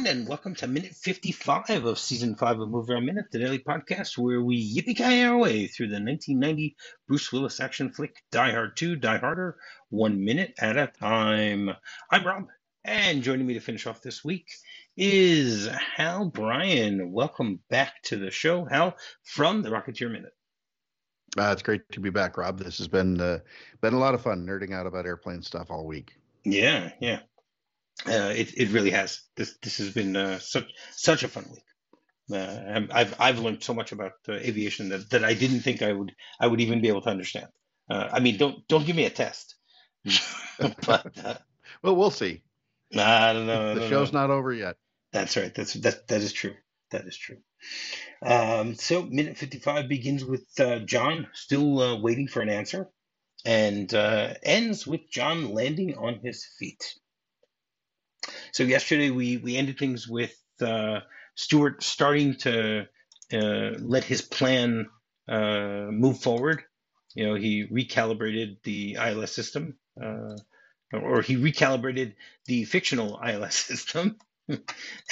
Everyone, and welcome to minute 55 of season 5 of MovieRob Minute, the daily podcast where we yippee kai our way through the 1990 Bruce Willis action flick Die Hard 2, Die Harder, one minute at a time. I'm Rob, and joining me to finish off this week is Hal Bryan. Welcome back to the show, Hal, from the Rocketeer Minute. Uh, it's great to be back, Rob. This has been uh, been a lot of fun nerding out about airplane stuff all week. Yeah, yeah. Uh, it it really has. This this has been uh, such such a fun week. Uh, I've I've learned so much about uh, aviation that, that I didn't think I would I would even be able to understand. Uh, I mean, don't don't give me a test. but well, we'll see. I don't know. the show's know. not over yet. That's right. That's that that is true. That is true. Um, so minute fifty five begins with John still waiting for an answer, and ends with John landing on his feet. So yesterday we we ended things with uh, Stuart starting to uh, let his plan uh, move forward. You know, he recalibrated the ILS system, uh, or he recalibrated the fictional ILS system,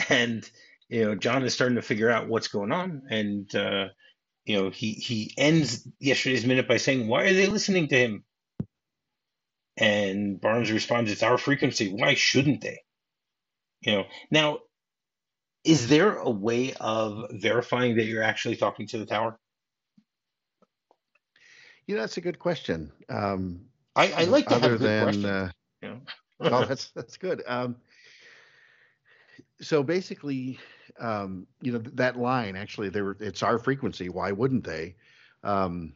and you know, John is starting to figure out what's going on, and uh, you know, he he ends yesterday's minute by saying, "Why are they listening to him?" And Barnes responds, "It's our frequency. Why shouldn't they?" You know, now is there a way of verifying that you're actually talking to the tower? You know, that's a good question. Um, I, I like to other have good than, uh, you know? oh, that's that's good. Um, so basically, um, you know, that line actually, there it's our frequency. Why wouldn't they? Um,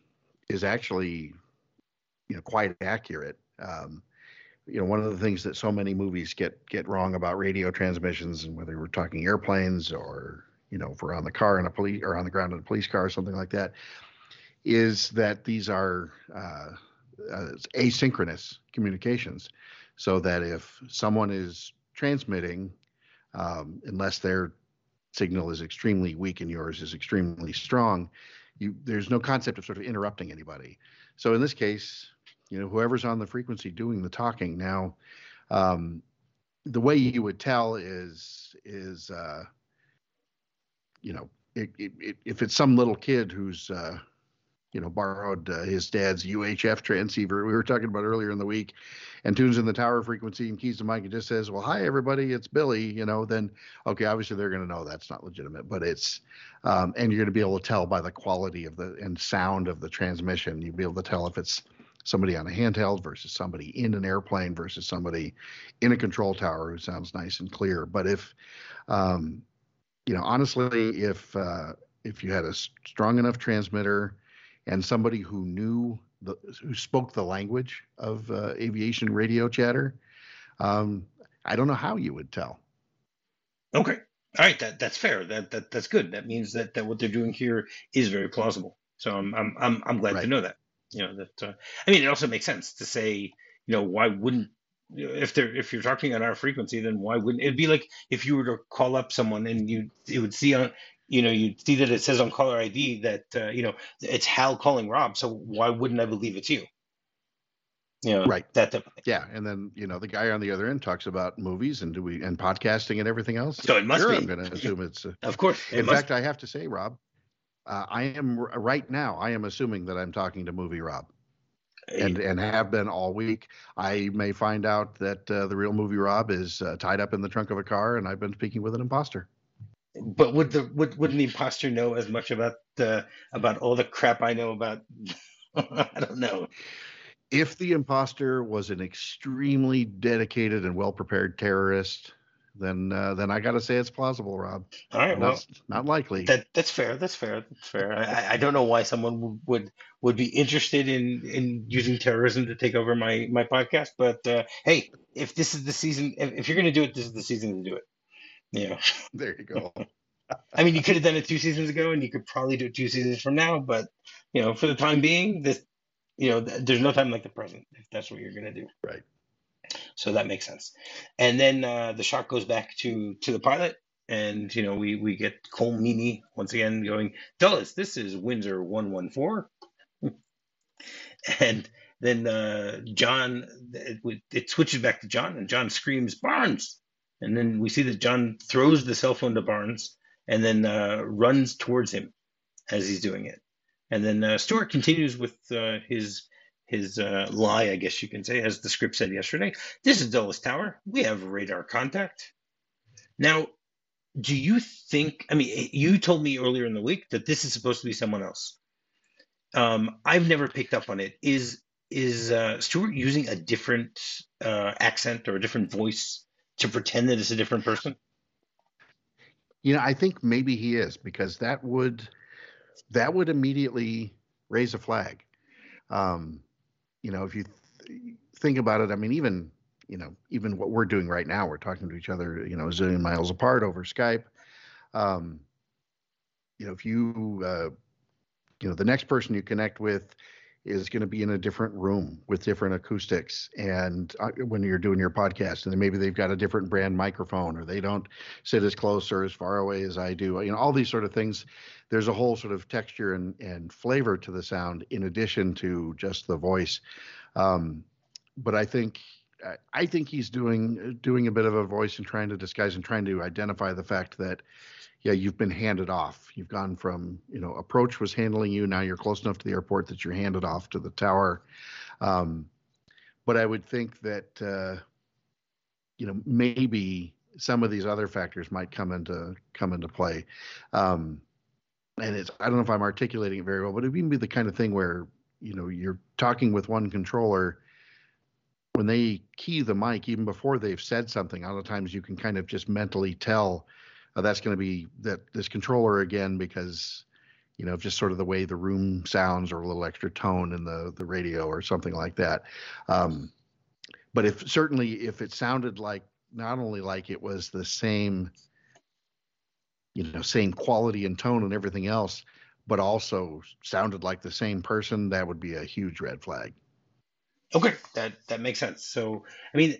is actually, you know, quite accurate. Um, you know one of the things that so many movies get get wrong about radio transmissions and whether we're talking airplanes or you know if we're on the car in a police or on the ground in a police car or something like that is that these are uh, uh, asynchronous communications. So that if someone is transmitting um, unless their signal is extremely weak and yours is extremely strong you there's no concept of sort of interrupting anybody. So in this case you know whoever's on the frequency doing the talking. Now um, the way you would tell is is uh, you know it, it, it, if it's some little kid who's uh, you know borrowed uh, his dad's UHF transceiver we were talking about earlier in the week and tunes in the tower frequency and keys the mic and just says well hi everybody it's Billy you know then okay obviously they're going to know that's not legitimate but it's um, and you're going to be able to tell by the quality of the and sound of the transmission. You'll be able to tell if it's somebody on a handheld versus somebody in an airplane versus somebody in a control tower who sounds nice and clear. But if, um, you know, honestly, if uh, if you had a strong enough transmitter and somebody who knew the who spoke the language of uh, aviation radio chatter, um, I don't know how you would tell. Okay. All right, that that's fair. That that that's good. That means that, that what they're doing here is very plausible. So I'm I'm I'm, I'm glad right. to know that. You know that. Uh, I mean, it also makes sense to say, you know, why wouldn't if they're if you're talking on our frequency, then why wouldn't it'd be like if you were to call up someone and you it would see on you know you'd see that it says on caller ID that uh, you know it's Hal calling Rob, so why wouldn't I believe it's you? You know, right. That type of thing. Yeah, and then you know the guy on the other end talks about movies and do we and podcasting and everything else. So it must sure, be. I'm going to assume it's. Uh, of course. In fact, be. I have to say, Rob, uh, I am right now. I am assuming that I'm talking to movie Rob and and have been all week. I may find out that uh, the real movie Rob is uh, tied up in the trunk of a car, and I've been speaking with an imposter. But would the would wouldn't the imposter know as much about uh, about all the crap I know about? I don't know. If the imposter was an extremely dedicated and well prepared terrorist, then uh, then I got to say it's plausible, Rob. All right, well, not, not likely. That that's fair. That's fair. That's fair. I, I don't know why someone would would be interested in in using terrorism to take over my my podcast, but uh, hey, if this is the season, if, if you're going to do it, this is the season to do it. Yeah. There you go. I mean, you could have done it two seasons ago, and you could probably do it two seasons from now. But you know, for the time being, this you know, there's no time like the present if that's what you're going to do. Right. So that makes sense. And then uh, the shot goes back to to the pilot, and you know we we get Colm Meaney once again going, Dulles, this is Windsor one one four, and then uh, John it, it switches back to John, and John screams Barnes, And then we see that John throws the cell phone to Barnes and then uh, runs towards him as he's doing it. And then uh, Stuart continues with uh, his his uh, lie, I guess you can say, as the script said yesterday. This is Dulles Tower. We have radar contact. Now, do you think? I mean, you told me earlier in the week that this is supposed to be someone else. Um, I've never picked up on it. Is is uh, Stuart using a different uh, accent or a different voice to pretend that it's a different person? You know, I think maybe he is because that would that would immediately raise a flag. Um, you know, if you th- think about it, I mean, even you know, even what we're doing right now, we're talking to each other, you know, a zillion miles apart over Skype. Um, you know, if you, uh, you know, the next person you connect with is going to be in a different room with different acoustics and uh, when you're doing your podcast and then maybe they've got a different brand microphone or they don't sit as close or as far away as i do you know all these sort of things. There's a whole sort of texture and, and flavor to the sound in addition to just the voice. Um, but i think i think he's doing doing a bit of a voice and trying to disguise and trying to identify the fact that yeah, you've been handed off. You've gone from, you know, approach was handling you. Now you're close enough to the airport that you're handed off to the tower. Um, but I would think that, uh, you know, maybe some of these other factors might come into come into play. Um, and it's I don't know if I'm articulating it very well, but it would be the kind of thing where you know you're talking with one controller when they key the mic even before they've said something. A lot of times you can kind of just mentally tell uh, that's going to be that this controller again because you know just sort of the way the room sounds or a little extra tone in the the radio or something like that um, but if certainly if it sounded like not only like it was the same you know same quality and tone and everything else but also sounded like the same person that would be a huge red flag okay. That that makes sense. So i mean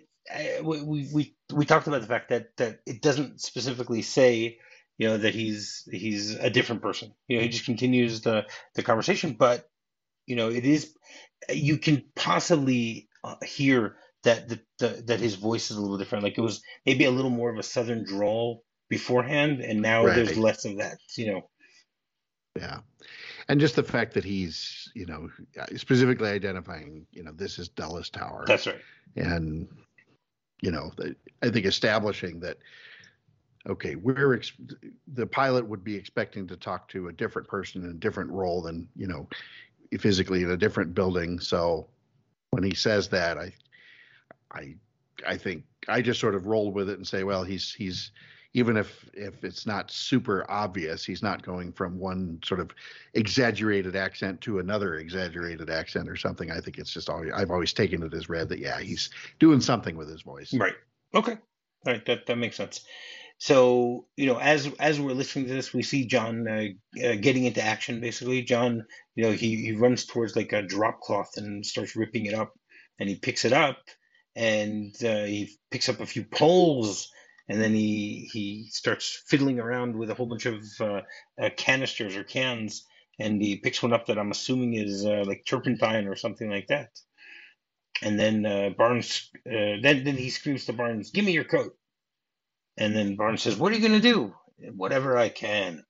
we, we we talked about the fact that that it doesn't specifically say you know that he's he's a different person. You know he just continues the the conversation but you know it is you can possibly uh, hear that the, the, that his voice is a little different. Like it was maybe a little more of a southern drawl beforehand and now right. there's less of that you know. Yeah and just the fact that he's you know specifically identifying you know this is Dulles Tower that's right and you know, I think establishing that okay, we're ex- the pilot would be expecting to talk to a different person in a different role than you know, physically in a different building. So when he says that, I, I, I think I just sort of rolled with it and say, well, he's he's even if if it's not super obvious, he's not going from one sort of exaggerated accent to another exaggerated accent or something. I think it's just always, I've always taken it as read that yeah, he's doing something with his voice. Right. Okay. All right. That that makes sense. So you know, as as we're listening to this, we see John uh, uh, getting into action. Basically, John, you know, he he runs towards like a drop cloth and starts ripping it up, and he picks it up, and uh, he picks up a few poles and then he he starts fiddling around with a whole bunch of uh, uh, canisters or cans, and he picks one up that I'm assuming is uh, like turpentine or something like that. And then uh, Barnes, uh, then then he screams to Barnes, "Give me your coat!" And then Barnes says, "What are you going to do?" "Whatever I can."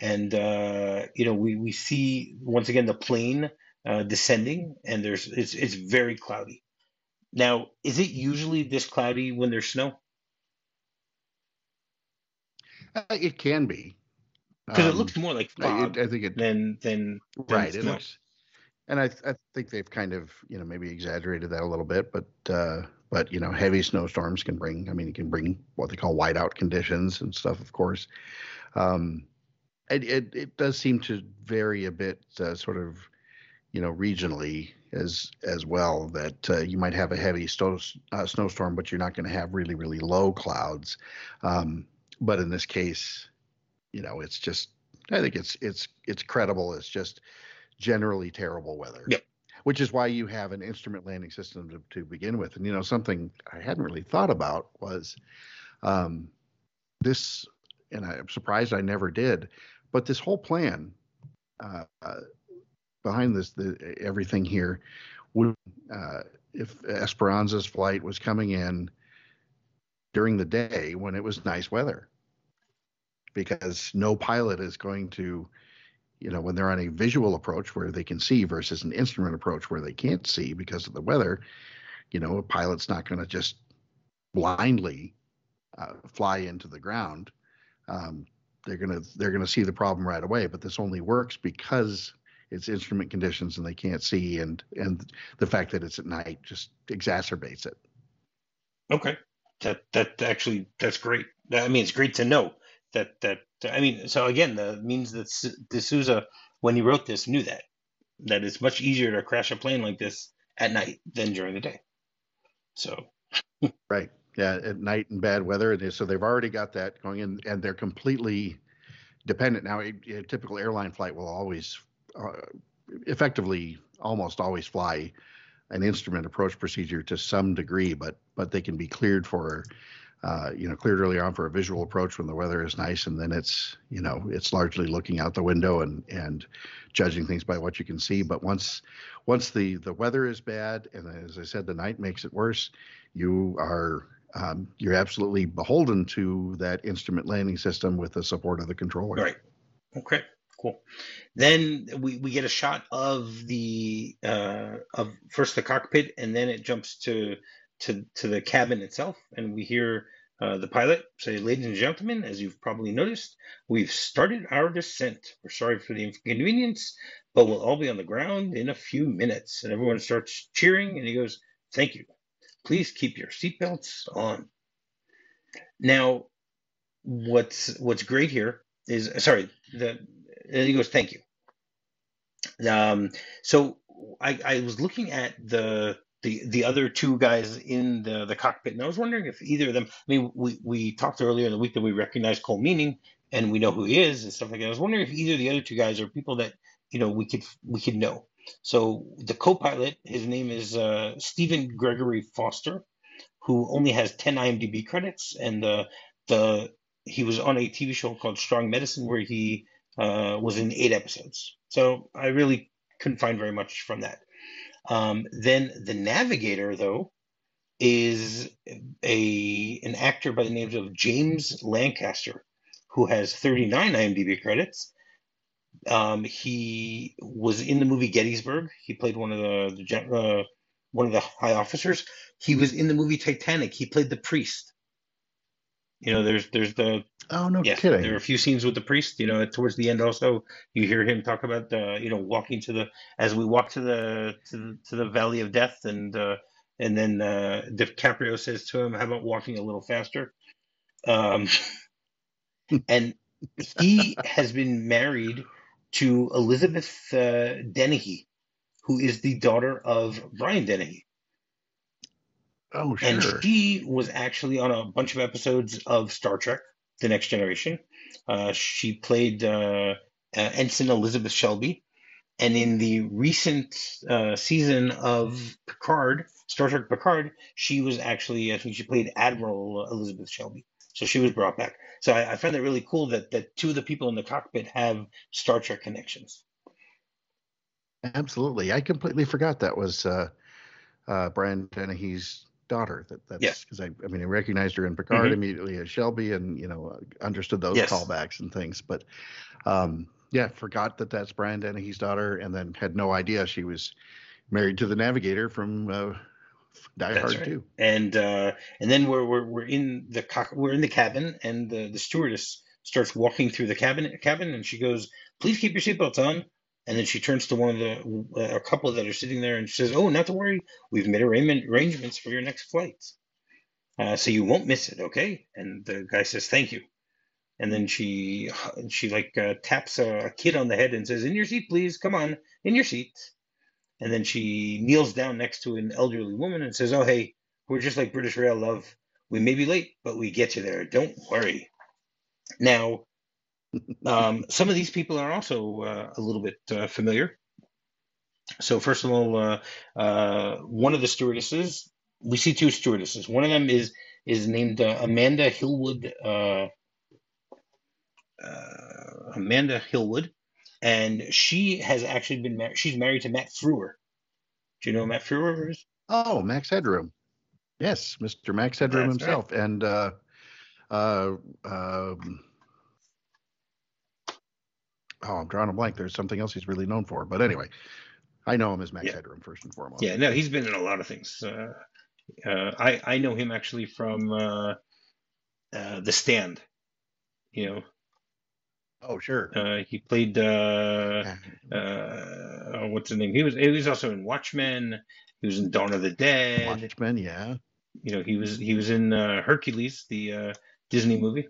And uh, you know, we we see once again the plane descending, and there's it's it's very cloudy now, is it usually this cloudy when there's snow? Uh, it can be because um, it looks more like fog. I, I think it than than, than right. Snow. It looks, and I I think they've kind of you know maybe exaggerated that a little bit, but uh, but you know heavy snowstorms can bring. I mean, it can bring what they call whiteout conditions and stuff. Of course, um, it, it it does seem to vary a bit, uh, sort of you know, regionally as as well. That uh, you might have a heavy sto- uh, snowstorm, but you're not going to have really really low clouds. Um, but in this case, you know, it's just I think it's it's it's credible. It's just generally terrible weather. Yep. Which is why you have an instrument landing system to, to begin with. And you know, something I hadn't really thought about was um, this, and I'm surprised I never did. But this whole plan uh, behind this the, everything here would uh, if Esperanza's flight was coming in during the day when it was nice weather. Because no pilot is going to you know when they're on a visual approach where they can see versus an instrument approach where they can't see because of the weather you know a pilot's not going to just blindly uh, fly into the ground. Um, they're to they're going to see the problem right away but this only works because it's instrument conditions and they can't see and and the fact that it's at night just exacerbates it. Okay. That that actually that's great. I mean it's great to know that that I mean, so again, that means that de Souza, when he wrote this, knew that that it's much easier to crash a plane like this at night than during the day. So, right, yeah, at night and bad weather, and so they've already got that going in, and they're completely dependent. Now. A, a typical airline flight will always, uh, effectively, almost always fly an instrument approach procedure to some degree, but but they can be cleared for uh, you know, cleared early on for a visual approach when the weather is nice, and then it's, you know, it's largely looking out the window and and judging things by what you can see. But once once the the weather is bad, and as I said, the night makes it worse, you are um, you're absolutely beholden to that instrument landing system with the support of the controller. Right. Okay. Cool. Then we, we get a shot of the uh, of first the cockpit, and then it jumps to to to the cabin itself, and we hear uh, the pilot say, Ladies and gentlemen, as you've probably noticed, we've started our descent. We're sorry for the inconvenience, but we'll all be on the ground in a few minutes. And everyone starts cheering, and he goes, Thank you. Please keep your seatbelts on. Now, what's what's great here is sorry, the he goes, Thank you. Um, so I, I was looking at the the the other two guys in the the cockpit. And I was wondering if either of them. I mean, we we talked earlier in the week that we recognized Colm Meaney and we know who he is and stuff like that. I was wondering if either of the other two guys are people that you know we could we could know. So the co-pilot, his name is uh, Stephen Gregory Foster, who only has 10 IMDb credits, and the the he was on a TV show called Strong Medicine where he uh, was in eight episodes. So I really couldn't find very much from that. Um, then the navigator, though, is a an actor by the name of James Lancaster, who has 39 IMDb credits. Um, he was in the movie Gettysburg. He played one of the, the uh, one of the high officers. He was in the movie Titanic. He played the priest. You know, there's there's the oh no kidding. There are a few scenes with the priest. You know, towards the end also you hear him talk about the you know walking to the as we walk to the to the, to the valley of death and uh, and then uh, DiCaprio says to him, "How about walking a little faster?" Um, and he has been married to Elizabeth uh, Dennehy, who is the daughter of Brian Dennehy. Oh, sure. And she was actually on a bunch of episodes of Star Trek: The Next Generation. Uh, she played uh, uh, Ensign Elizabeth Shelby, and in the recent uh, season of Picard, Star Trek Picard, she was actually I think she played Admiral Elizabeth Shelby. So she was brought back. So I, I find that really cool that that two of the people in the cockpit have Star Trek connections. Absolutely, I completely forgot that was uh, uh, Brian Dennehy's daughter. That that's because yeah. I, I mean I recognized her in Picard mm-hmm. immediately as Shelby, and you know understood those yes. callbacks and things. But um, yeah, forgot that that's Brian Dennehy's daughter, and then had no idea she was married to the Navigator from uh, Die that's Hard right. too. And uh, and then we're, we're we're in the co- we're in the cabin, and the the stewardess starts walking through the cabin cabin, and she goes, "Please keep your seatbelts on." And then she turns to one of the a couple that are sitting there and she says, "Oh, not to worry, we've made arrangements for your next flights, uh, so you won't miss it, okay?" And the guy says, "Thank you." And then she she like uh, taps a, a kid on the head and says, "In your seat, please. Come on, in your seat." And then she kneels down next to an elderly woman and says, "Oh, hey, we're just like British Rail, love. We may be late, but we get you there. Don't worry." Now, um, some of these people are also uh, a little bit uh, familiar. So first of all, uh, uh one of the stewardesses, we see two stewardesses. One of them is is named uh, Amanda Hillwood. Uh, Amanda Hillwood, and she has actually been married. She's married to Matt Frewer. Do you know Matt Frewer is? Oh, Max Headroom. Yes, Mr. Max Headroom That's himself, and uh, uh, um, oh, I'm drawing a blank. There's something else he's really known for, but anyway, I know him as Max Yeah. Headroom first and foremost. Yeah, no, he's been in a lot of things. Uh, uh, I I know him actually from uh, uh, The Stand. You know, Oh, sure. uh, he played uh, uh, what's his name? He was he was also in Watchmen. He was in Dawn of the Dead. Watchmen, yeah. You know, he was he was in uh, Hercules, the uh, Disney movie.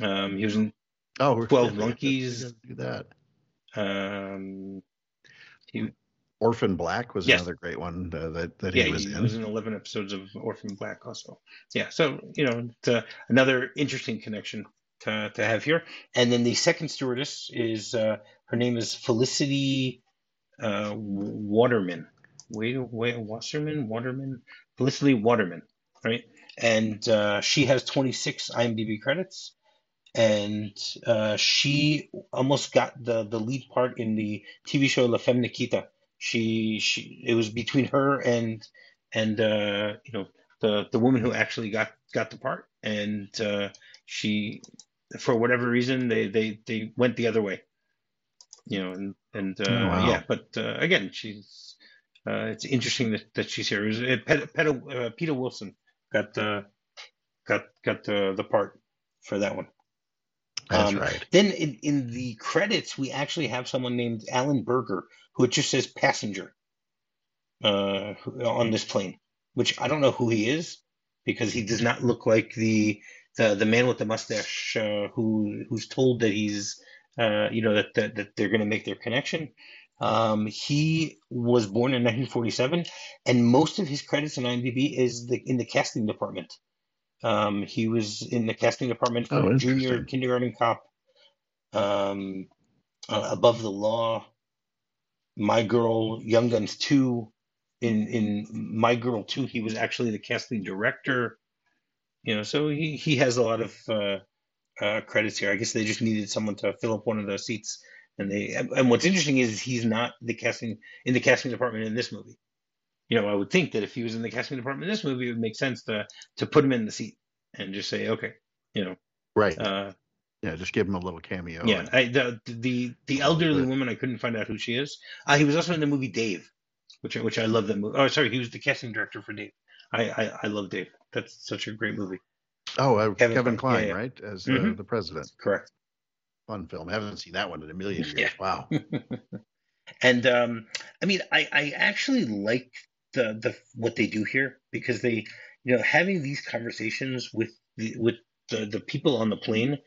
Um, he was in Oh, we're- 12 Monkeys. Do that. um, he, Orphan Black was Yes. another great one uh, that that yeah, he was in. he in. was in 11 episodes of Orphan Black also. Yeah, so you know, it's, uh, another interesting connection to to have here. And then the second stewardess is uh, her name is Felicity uh, Waterman. Wait, wait, Wasserman, Waterman, Felicity Waterman, right? And uh, she has 26 IMDb credits, and uh, she almost got the the lead part in the TV show La Femme Nikita. She she it was between her and and uh, you know the the woman who actually got got the part, and uh, she for whatever reason they they they went the other way, you know, and and uh, Oh, wow. yeah, but uh, again she's uh, it's interesting that, that she's here. It was, uh, Pet, Pet, uh, Peta Wilson got uh, got got the the part for that one. That's um, right. Then in, in the credits, we actually have someone named Alan Berger, who it just says passenger uh, on this plane, which I don't know who he is because he does not look like the the, the man with the mustache uh, who who's told that he's uh, you know that that, that they're going to make their connection. Um, he was born in 1947, and most of his credits on IMDb is the, in the casting department. Um, he was in the casting department for Oh, Junior. Kindergarten Cop, um, uh, Above the Law, My Girl, Young Guns 2. In in My Girl 2, he was actually the casting director. You know, so he, he has a lot of uh, uh, credits here. I guess they just needed someone to fill up one of those seats. And they and and what's interesting is he's not the casting in the casting department in this movie. You know, I would think that if he was in the casting department in this movie, it would make sense to to put him in the seat and just say, okay, you know, Right. uh, yeah, just give him a little cameo. yeah, and- I, the the the elderly Good. woman, I couldn't find out who she is. Uh, he was also in the movie Dave, which I- which I love that movie. Oh, sorry, he was the casting director for Dave. I I, I love Dave. That's such a great movie. Oh, uh, Kevin Kevin, Kline, yeah, yeah. right? As the, Mhm. the president. Correct. Fun film. I haven't seen that one in a million years. Yeah. Wow. and um, I mean, I, I actually like the the what they do here because they, you know, having these conversations with the, with the, the people on the plane,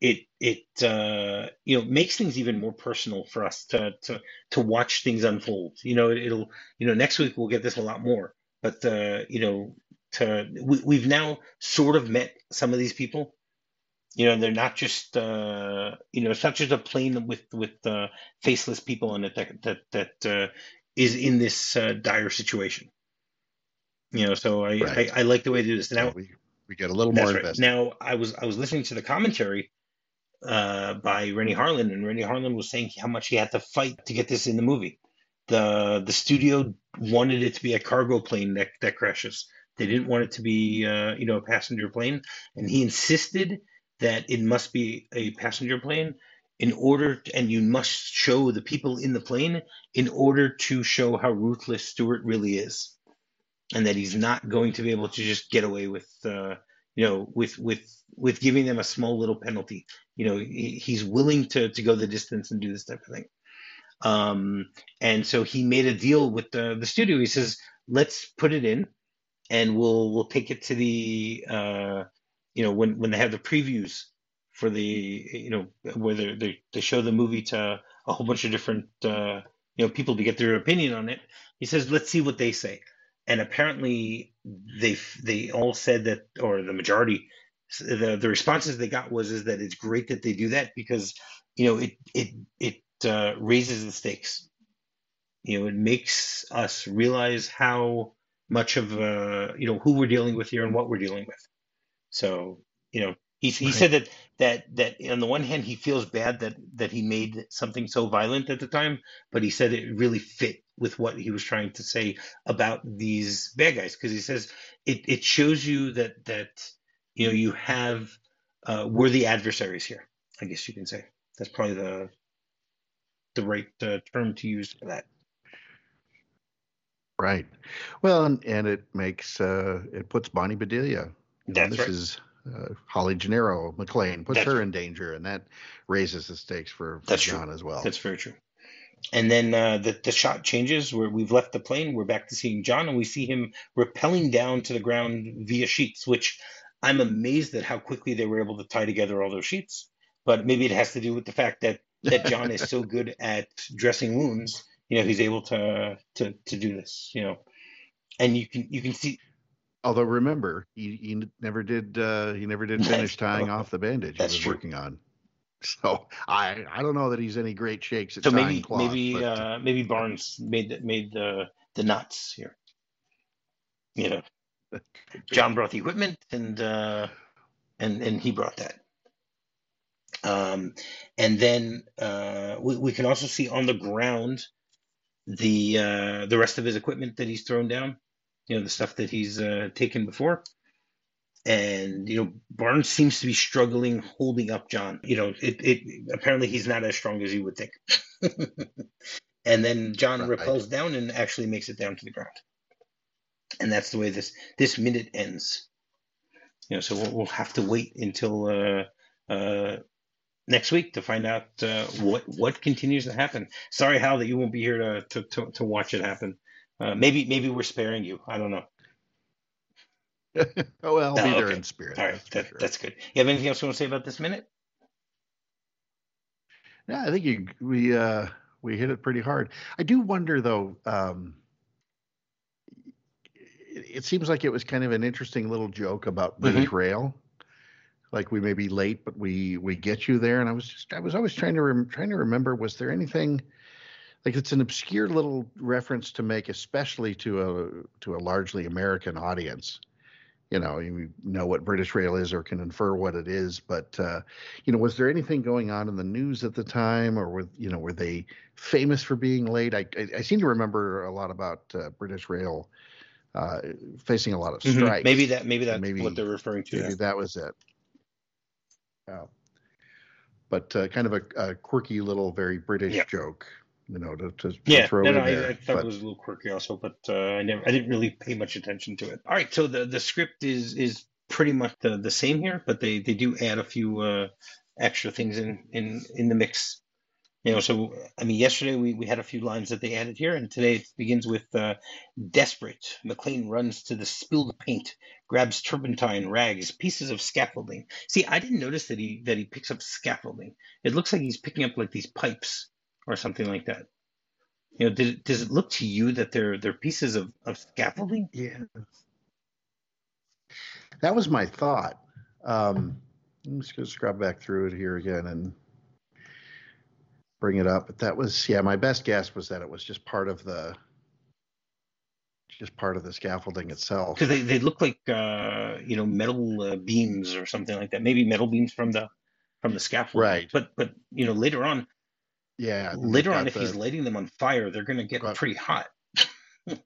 it it uh, you know makes things even more personal for us to to to watch things unfold. You know, it, will you know next week we'll get this a lot more, but uh, you know, to we, we've now sort of met some of these people. You know, they're not just uh, you know, it's not just a plane with with uh, faceless people in it that that that uh, is in this uh, dire situation. You know, so I, Right. I I like the way they do this. Now, we, we get a little more right. invested. Now, I was I was listening to the commentary uh, by Renny Harlin, and Renny Harlin was saying how much he had to fight to get this in the movie. the The studio wanted it to be a cargo plane that that crashes. They didn't want it to be uh, you know a passenger plane, and he insisted that it must be a passenger plane in order to, and you must show the people in the plane in order to show how ruthless Stuart really is and that he's not going to be able to just get away with uh, you know with with with giving them a small little penalty. You know he, he's willing to to go the distance and do this type of thing. Um, and so he made a deal with the the studio. He says let's put it in and we'll we'll take it to the uh, you know when when they have the previews for the you know where they they, show the movie to a whole bunch of different uh, you know people to get their opinion on it. He says let's see what they say. And apparently they they all said that or the majority the the responses they got was is that it's great that they do that because you know it it it uh, raises the stakes. You know it makes us realize how much of uh you know who we're dealing with here and what we're dealing with. So you know he, he Right. said that that that on the one hand he feels bad that that he made something so violent at the time but he said it really fit with what he was trying to say about these bad guys because he says it, it shows you that that you know you have uh, worthy adversaries here. I guess you can say that's probably the the right uh, term to use for that. Right. Well, and, and it makes uh, it puts Bonnie Bedelia. That's this right. is uh, Holly Gennero McClane puts That's her right. in danger, and that raises the stakes for, for That's true. John as well. That's very true. And then uh, the the shot changes where we've left the plane. We're back to seeing John, and we see him rappelling down to the ground via sheets, which I'm amazed at how quickly they were able to tie together all those sheets. But maybe it has to do with the fact that that John is so good at dressing wounds. You know, he's able to to to do this. You know, and you can you can see Although remember, he, he never did uh, he never did finish tying off the bandage he was true. working on. So I I don't know that he's any great shakes at so tying maybe cloth, maybe but, uh, maybe Barnes made the, made the the knots here. You know, John brought the equipment and uh, and and he brought that. Um, and then uh, we, we can also see on the ground the uh, the rest of his equipment that he's thrown down. You know, the stuff that he's uh, taken before. And you know, Barnes seems to be struggling holding up John. You know, it, it apparently he's not as strong as you would think. and then John rappels down and actually makes it down to the ground. And that's the way this this minute ends. You know, so we'll, we'll have to wait until uh, uh, next week to find out uh, what what continues to happen. Sorry, Hal, that you won't be here to to, to, to watch it happen. Uh, maybe maybe we're sparing you. I don't know. oh well, I'll be Oh, there okay. in spirit. All right, that's that, sure. that's good. You have anything else you want to say about this minute? Yeah, I think you we uh we hit it pretty hard. I do wonder though. Um, it, it seems like it was kind of an interesting little joke about British Mm-hmm. Rail. Like we may be late, but we we get you there. And I was just I was always trying to rem- trying to remember was there anything like it's an obscure little reference to make, especially to a to a largely American audience. You know, you know what British Rail is or can infer what it is, but uh, you know, was there anything going on in the news at the time, or were you know were they famous for being late? I I, I seem to remember a lot about uh, British Rail uh, facing a lot of strikes. Maybe that maybe that's Maybe- what they're referring to. maybe there. that was it. Yeah, but uh, kind of a, a quirky little, very British Yeah. joke, you know, to, to, to Yeah, throw no, in no, there. I, I thought but- it was a little quirky also, but uh, I never, I didn't really pay much attention to it. All right, so the the script is is pretty much the, the same here, but they they do add a few uh, extra things in in in the mix. You know, so I mean, yesterday we, we had a few lines that they added here, and today it begins with uh, desperate. McClane runs to the spilled paint, grabs turpentine, rags, pieces of scaffolding. See, I didn't notice that he that he picks up scaffolding. It looks like he's picking up like these pipes or something like that. You know, did does it look to you that they're they're pieces of, of scaffolding? Yeah. That was my thought. Um, I'm just going to scrub back through it here again and bring it up. But that was, yeah, my best guess was that it was just part of the, just part of the scaffolding itself. Because they, they look like uh, you know metal uh, beams or something like that. Maybe metal beams from the from the scaffolding. Right. But but you know later on Yeah. later on if the- he's lighting them on fire, they're going to get Got- pretty hot.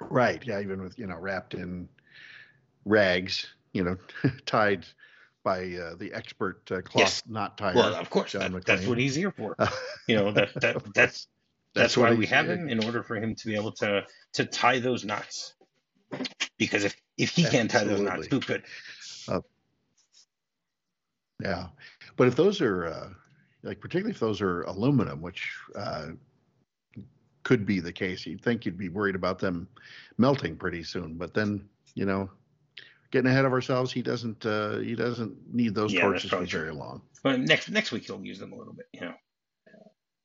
Right. Yeah. Even with, you know, wrapped in rags, you know, tied by uh, the expert uh, cloth Yes. knot tire. well, of course that, that's what he's here for. You know that that that's that's, what why we have him in order for him to be able to to tie those knots. Because if if he can't tie those knots, who Absolutely. could? Yeah, but if those are uh, like, particularly if those are aluminum, which uh, could be the case, you'd think you'd be worried about them melting pretty soon. But then, you know, getting ahead of ourselves, he doesn't. Uh, he doesn't need those Yeah, torches for very long. But next next week he'll use them a little bit, you know.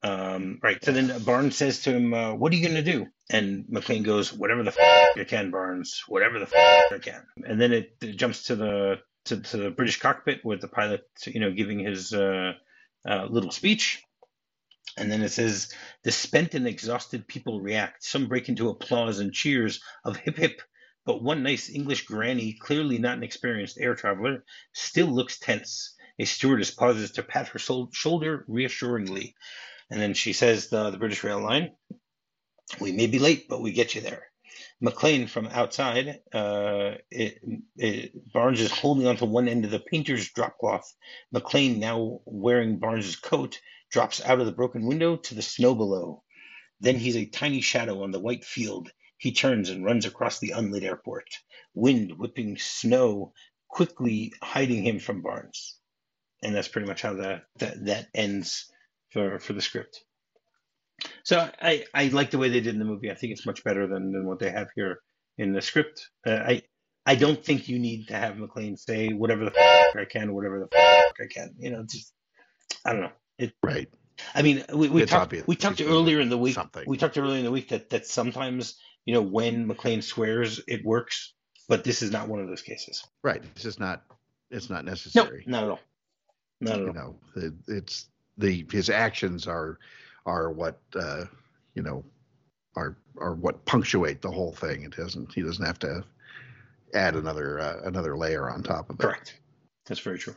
Um, right. So then Barnes says to him, uh, "What are you going to do?" And McClane goes, "Whatever the f- I can, Barnes. Whatever the f- I can." And then it, it jumps to the to, to the British cockpit with the pilot, you know, giving his uh, uh, little speech. And then it says, "The spent and exhausted people react. Some break into applause and cheers of hip hip." But one nice English granny, clearly not an experienced air traveler, still looks tense. A stewardess pauses to pat her sol- shoulder reassuringly. And then she says the, the British rail line, we may be late, but we get you there. McClane from outside, uh, it, it, Barnes is holding onto one end of the painter's drop cloth. McClane, now wearing Barnes's coat, drops out of the broken window to the snow below. Then he's a tiny shadow on the white field. He turns and runs across the unlit airport, wind whipping snow quickly hiding him from Barnes. And that's pretty much how that that, that ends for, for the script. So I, I like the way they did in the movie. I think it's much better than, than what they have here in the script. Uh, I I don't think you need to have McClane say whatever the fuck I can, whatever the fuck I can. You know, just I don't know. It, right. I mean, we, we talked we talked earlier in the week. Something. We talked earlier in the week that that sometimes you know when McClane swears it works, but this is not one of those cases. Right. This is not. It's not necessary. No, not at all. Not at you all. know, it, it's the his actions are are what uh, you know are are what punctuate the whole thing. It doesn't. He doesn't have to add another uh, another layer on top of it. Correct. That's very true.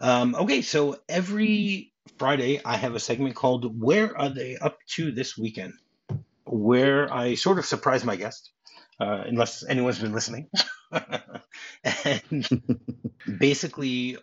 Um, okay, so every Friday I have a segment called "Where Are They Up to This Weekend," where I sort of surprise my guest, uh, unless anyone's been listening, and basically,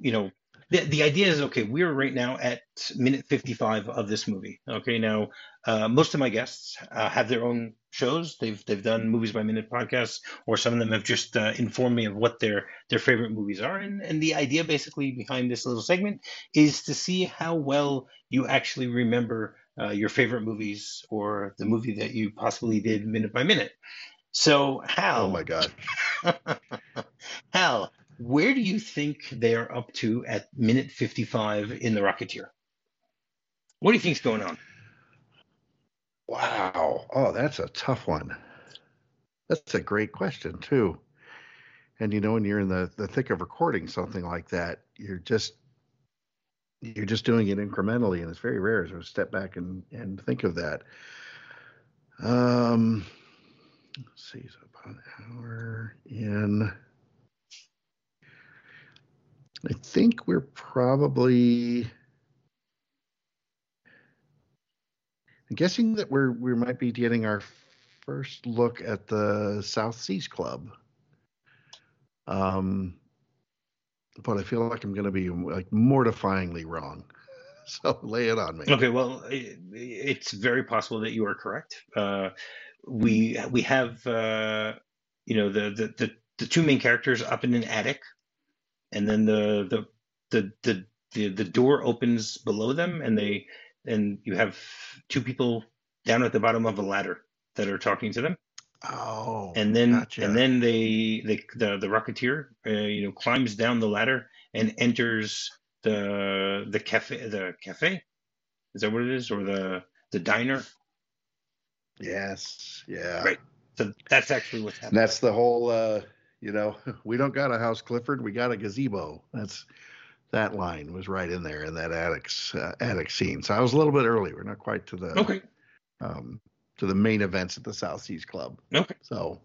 you know, the, the idea is okay we're right now at minute 55 of this movie. Okay now uh, most of my guests uh, have their own shows. They've they've done movies by minute podcasts or some of them have just uh, informed me of what their their favorite movies are. And and the idea basically behind this little segment is to see how well you actually remember uh, your favorite movies or the movie that you possibly did minute by minute. So Hal. Oh my god. Hal where do you think they are up to at minute 55 in The Rocketeer? What do you think's going on? Wow. Oh, that's a tough one. That's a great question, too. And you know, when you're in the, the thick of recording something like that, you're just you're just doing it incrementally, and it's very rare to step back and, and think of that. Um, let's see, so about an hour in. I think we're probably. I'm guessing that we're we might be getting our first look at the South Seas Club. Um, but I feel like I'm going to be like mortifyingly wrong. So lay it on me. Okay, well, it's very possible that you are correct. Uh, we we have uh, you know the, the the the two main characters up in an attic and then the the the the the, the door opens below them, and they and you have two people down at the bottom of a ladder that are talking to them. Oh, and then gotcha. and then they, they the the rocketeer uh, you know climbs down the ladder and enters the the cafe the cafe? Is that what it is? Or the the diner? Yes yeah. Right. So that's actually what's happening. That's the whole uh you know, we don't got a house, Clifford. We got a gazebo. That's that line was right in there in that attic uh, attic scene. So I was a little bit early. We're not quite to the okay um, to the main events at the South Seas Club. Okay. So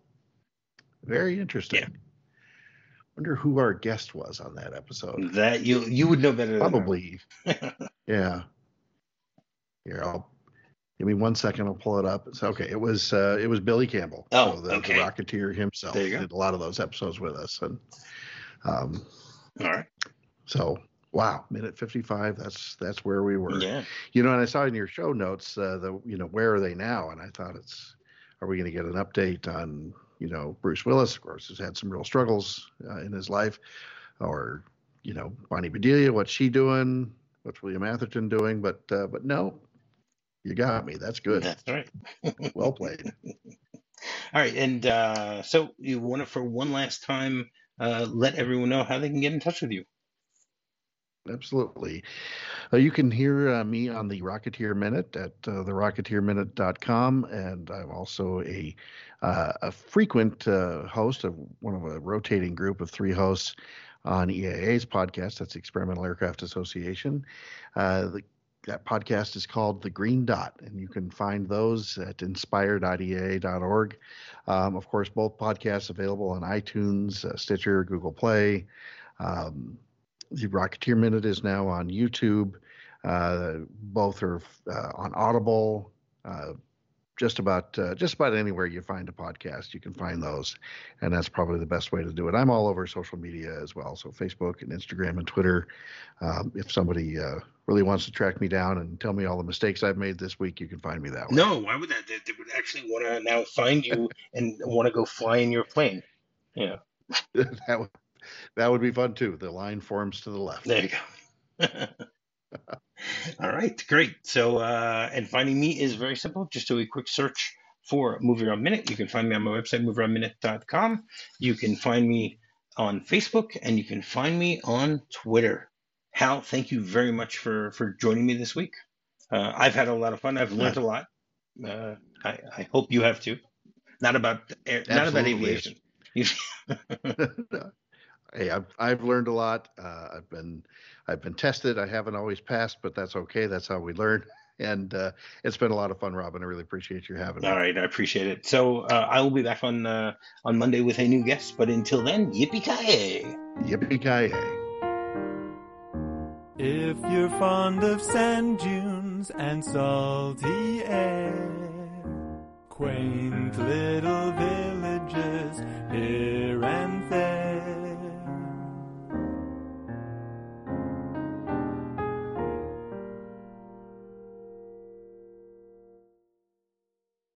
very interesting. Yeah. Wonder who our guest was on that episode. That you you would know better. Than Probably. yeah. Here, I'll Give me one second. I'll pull it up. It's okay. It was uh, it was Billy Campbell. Oh, so the, okay. the Rocketeer himself there you go. did a lot of those episodes with us, and um, all right. So wow, minute fifty five. That's that's where we were. Yeah. You know, and I saw in your show notes uh, the you know where are they now, and I thought it's are we going to get an update on you know Bruce Willis? Of course, has had some real struggles uh, in his life, or you know Bonnie Bedelia, what's she doing? What's William Atherton doing? But uh, but no, you got me. That's good. That's right. well played. All right, and uh, so you want to, for one last time, uh, let everyone know how they can get in touch with you. Absolutely. Uh, you can hear uh, me on the Rocketeer Minute at uh, therocketeerminute.com, and I'm also a uh, a frequent uh, host of one of a rotating group of three hosts on EAA's podcast. That's Experimental Aircraft Association. Uh, the that podcast is called The Green Dot, and you can find those at inspire.ea.org. Um, of course, both podcasts available on iTunes, uh, Stitcher, Google Play. Um, the Rocketeer Minute is now on YouTube. Uh, both are uh, on Audible. Just about uh, just about anywhere you find a podcast, you can find those, and that's probably the best way to do it. I'm all over social media as well, so Facebook and Instagram and Twitter. Um, if somebody uh, really wants to track me down and tell me all the mistakes I've made this week, you can find me that way. No, why would that? They, they would actually want to now find you and want to go fly in your plane. Yeah, that would that would be fun too. The line forms to the left. There you go. All right, great. So, uh, and finding me is very simple. Just do a quick search for MovieRob Minute. You can find me on my website, movierobminute.com. You can find me on Facebook, and you can find me on Twitter. Hal, thank you very much for for joining me this week. Uh, I've had a lot of fun. I've learned a lot. Uh, I, I hope you have too. Not about air, not about aviation. hey, I've I've learned a lot. Uh, I've been I've been tested. I haven't always passed, but that's okay. That's how we learn. And uh, it's been a lot of fun, Robin. I really appreciate you having me. All right, I appreciate it. So uh, I will be back on uh, on Monday with a new guest. But until then, yippee ki Yippee ki If you're fond of sand dunes and salty air, quaint little villages.